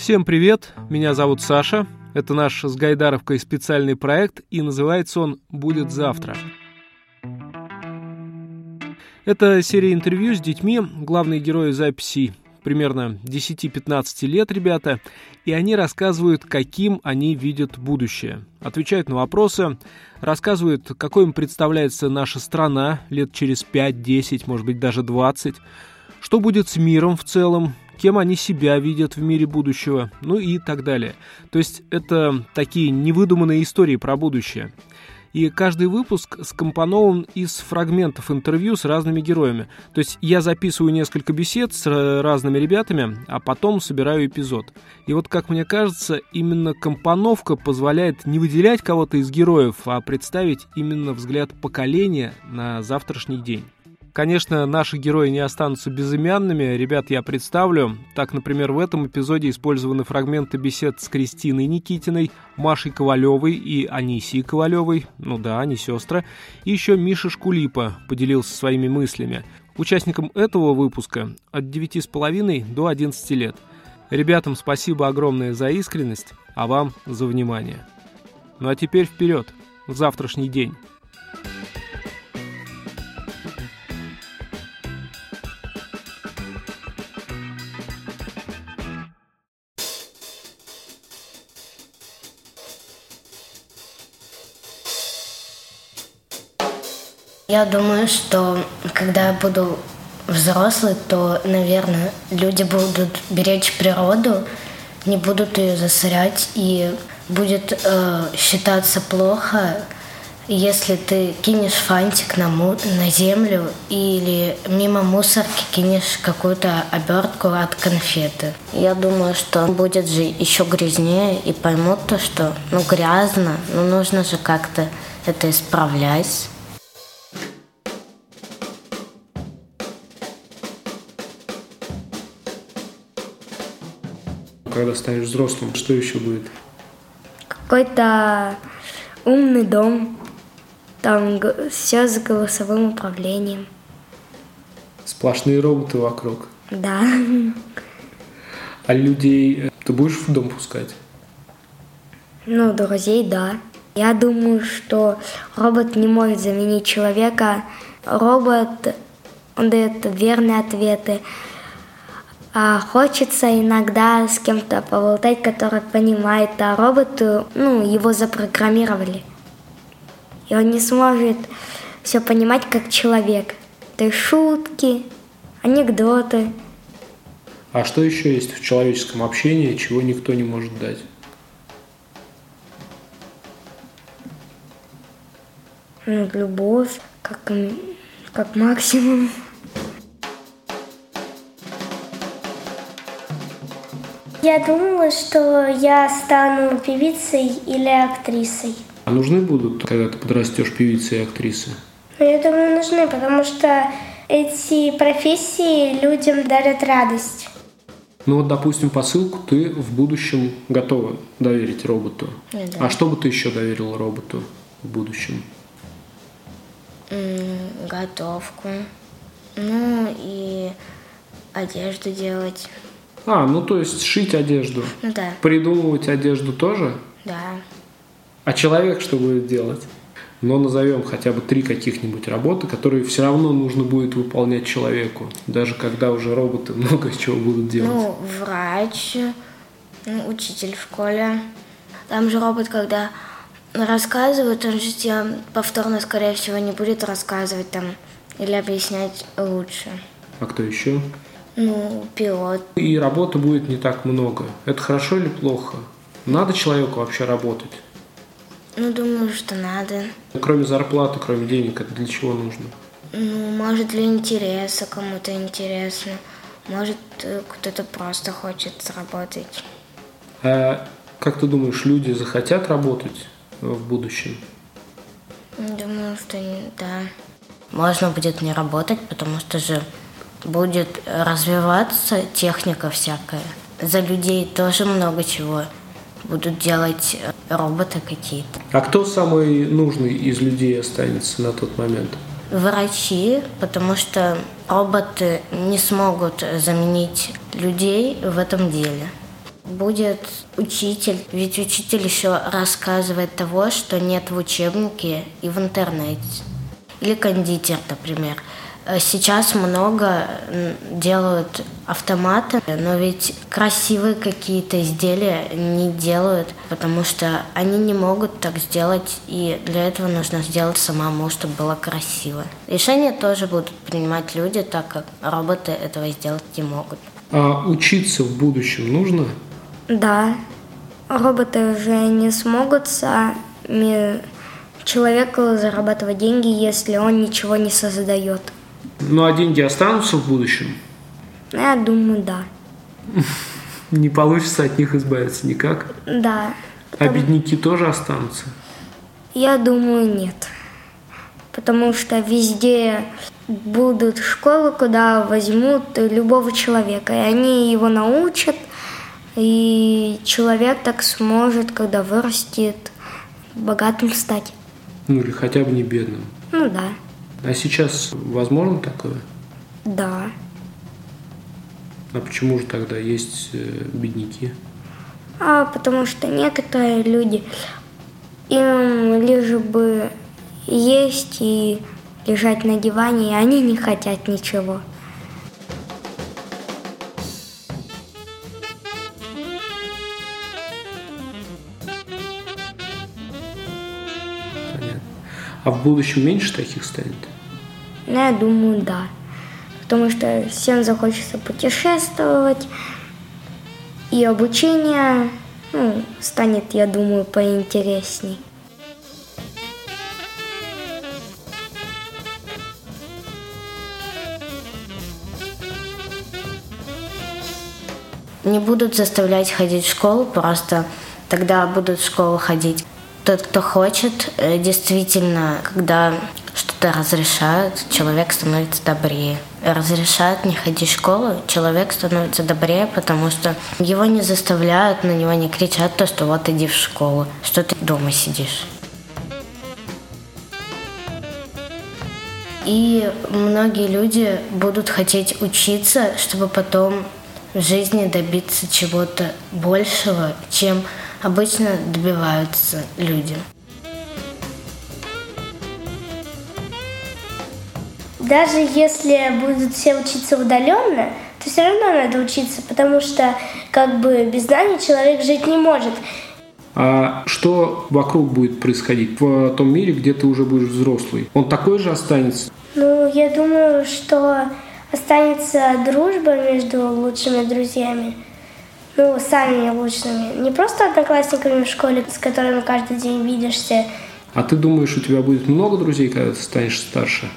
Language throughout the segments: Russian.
Всем привет, меня зовут Саша. Это наш с Гайдаровкой специальный проект, и называется он «Будет завтра». Это серия интервью с детьми, главные герои записи примерно 10-15 лет ребята, и они рассказывают, каким они видят будущее. Отвечают на вопросы, рассказывают, какой им представляется наша страна лет через 5-10, может быть даже 20, что будет с миром в целом, кем они себя видят в мире будущего, ну и так далее. То есть это такие невыдуманные истории про будущее. И каждый выпуск скомпонован из фрагментов интервью с разными героями. То есть я записываю несколько бесед с разными ребятами, а потом собираю эпизод. И вот, как мне кажется, именно компоновка позволяет не выделять кого-то из героев, а представить именно взгляд поколения на завтрашний день. Конечно, наши герои не останутся безымянными. Ребят я представлю. Так, например, в этом эпизоде использованы фрагменты бесед с Кристиной Никитиной, Машей Ковалевой и Анисией Ковалевой. Ну да, они сестры. И еще Миша Шкулипа поделился своими мыслями. Участникам этого выпуска от 9,5 до 11 лет. Ребятам спасибо огромное за искренность, а вам за внимание. Ну а теперь вперед, в завтрашний день. Я думаю, что когда я буду взрослый, то, наверное, люди будут беречь природу, не будут ее засорять, и будет э, считаться плохо, если ты кинешь фантик на, му- на землю или мимо мусорки кинешь какую-то обертку от конфеты. Я думаю, что будет же еще грязнее и поймут то, что ну грязно, но нужно же как-то это исправлять. Когда станешь взрослым, что еще будет? Какой-то умный дом, там все с голосовым управлением. Сплошные роботы вокруг. Да. А людей э, ты будешь в дом пускать? Ну, друзей, да. Я думаю, что робот не может заменить человека. Робот, он дает верные ответы. А хочется иногда с кем-то поболтать, который понимает, а роботу, ну, его запрограммировали. И он не сможет все понимать как человек. То есть шутки, анекдоты. А что еще есть в человеческом общении, чего никто не может дать? Ну, любовь, как, как максимум. Я думала, что я стану певицей или актрисой. А нужны будут, когда ты подрастешь, певицы и актрисы? Ну, я думаю, нужны, потому что эти профессии людям дарят радость. Ну вот, допустим, посылку ты в будущем готова доверить роботу. Да. А что бы ты еще доверил роботу в будущем? Готовку. Ну и одежду делать. А, ну то есть шить одежду. Ну да, Придумывать одежду тоже? да. А человек что будет делать? Но назовем хотя бы три каких-нибудь работы, которые все равно нужно будет выполнять человеку, даже когда уже роботы много чего будут делать. Ну, врач, ну, учитель в школе. Там же робот, когда рассказывает, он же тебе повторно, скорее всего, не будет рассказывать там или объяснять лучше. А кто еще? Ну, пилот. И работы будет не так много. Это хорошо или плохо? Надо человеку вообще работать? Ну, думаю, что надо. Кроме зарплаты, кроме денег, это для чего нужно? Ну, может, для интереса, кому-то интересно. Может, э, кто-то просто хочет заработать. А как ты думаешь, люди захотят работать в будущем? Думаю, что не- да. Можно будет не работать, потому что же будет развиваться техника всякая. За людей тоже много чего будут делать э, роботы какие-то. А кто самый нужный из людей останется на тот момент? Врачи, потому что роботы не смогут заменить людей в этом деле. будет учитель, ведь учитель еще рассказывает того, что нет в учебнике и в интернете. Или кондитер, например. Э, сейчас много делают автоматы, но ведь красивые какие-то изделия не делают, потому что они не могут так сделать, и для этого нужно сделать самому, чтобы было красиво. Решения тоже будут принимать люди, так как роботы этого сделать не могут. А учиться в будущем нужно? Да. Роботы уже не смогут сами человеку зарабатывать деньги, если он ничего не создает. Ну а деньги останутся в будущем? Я думаю, да. Не получится от них избавиться никак? Да. А бедняки тоже останутся? Я думаю, нет. Потому что везде будут школы, куда возьмут любого человека, и они его научат, и человек так сможет, когда вырастет, богатым стать. Ну или хотя бы не бедным. Ну да. А сейчас возможно такое? Да. А почему же тогда есть э, бедняки? А потому что некоторые люди, им лишь бы есть и лежать на диване, и они не хотят ничего. Понятно. А в будущем меньше таких станет? Ну, я думаю, да. Потому что всем захочется путешествовать, и обучение ну, станет, я думаю, поинтересней. Не будут заставлять ходить в школу, просто тогда будут в школу ходить. Тот, кто хочет, э, действительно, когда разрешают, человек становится добрее. Разрешают не ходить в школу, человек становится добрее, потому что его не заставляют, на него не кричат то, что вот иди в школу, что ты дома сидишь. И многие люди будут хотеть учиться, чтобы потом в жизни добиться чего-то большего, чем обычно добиваются люди. Даже если будут все учиться удаленно, то все равно надо учиться, потому что как бы без знаний человек жить не может. А что вокруг будет происходить в том мире, где ты уже будешь взрослый? Он такой же останется? Ну, я думаю, что останется дружба между лучшими друзьями, ну, самыми лучшими. Не просто одноклассниками в школе, с которыми каждый день видишься. А ты думаешь, у тебя будет много друзей, когда ты станешь старше?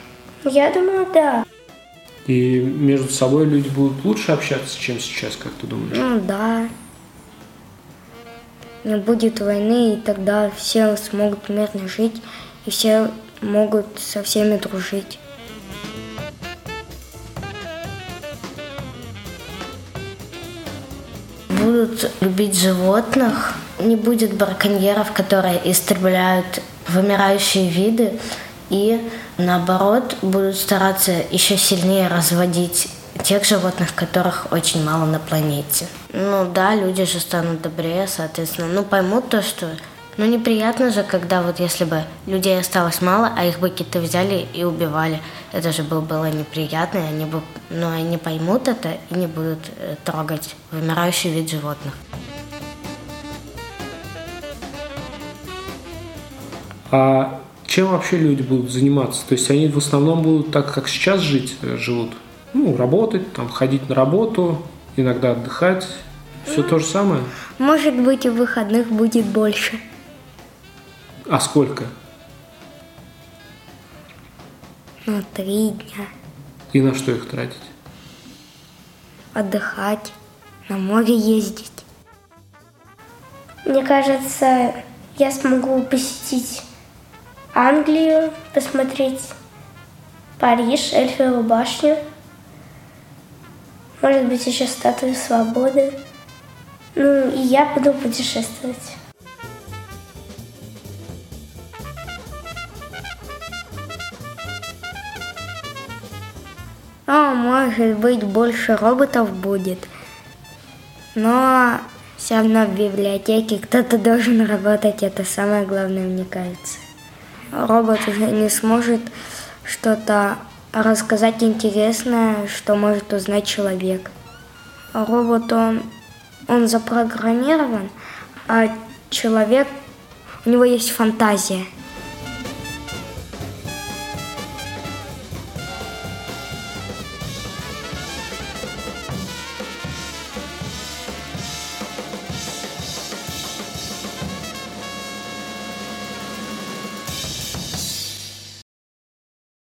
Я думаю, да. И между собой люди будут лучше общаться, чем сейчас, как ты думаешь? Ну, да. Не будет войны, и тогда все смогут мирно жить, и все могут со всеми дружить. будут любить животных, не будет браконьеров, которые истребляют вымирающие виды, и наоборот будут стараться еще сильнее разводить тех животных, которых очень мало на планете. Ну да, люди же станут добрее, соответственно, ну поймут то, что ну неприятно же, когда вот если бы людей осталось мало, а их бы какие-то взяли и убивали. Это же было, было неприятно, и они бы, но ну, они поймут это и не будут э, трогать вымирающий вид животных. А чем вообще люди будут заниматься? То есть они в основном будут так, как сейчас жить, э, живут? Ну, работать, там, ходить на работу, иногда отдыхать. Все то же самое? Может быть, и выходных будет больше. А сколько? Ну, три дня. И на что их тратить? Отдыхать, на море ездить. Мне кажется, я смогу посетить Англию, посмотреть Париж, Эльфову башню. Может быть, еще статую свободы. Ну, и я буду путешествовать. А может быть больше роботов будет. Но Все равно в библиотеке кто-то должен работать, это самое главное, мне кажется. Робот уже не сможет что-то рассказать интересное, что может узнать человек. Робот, он, он запрограммирован, а человек, у него есть фантазия –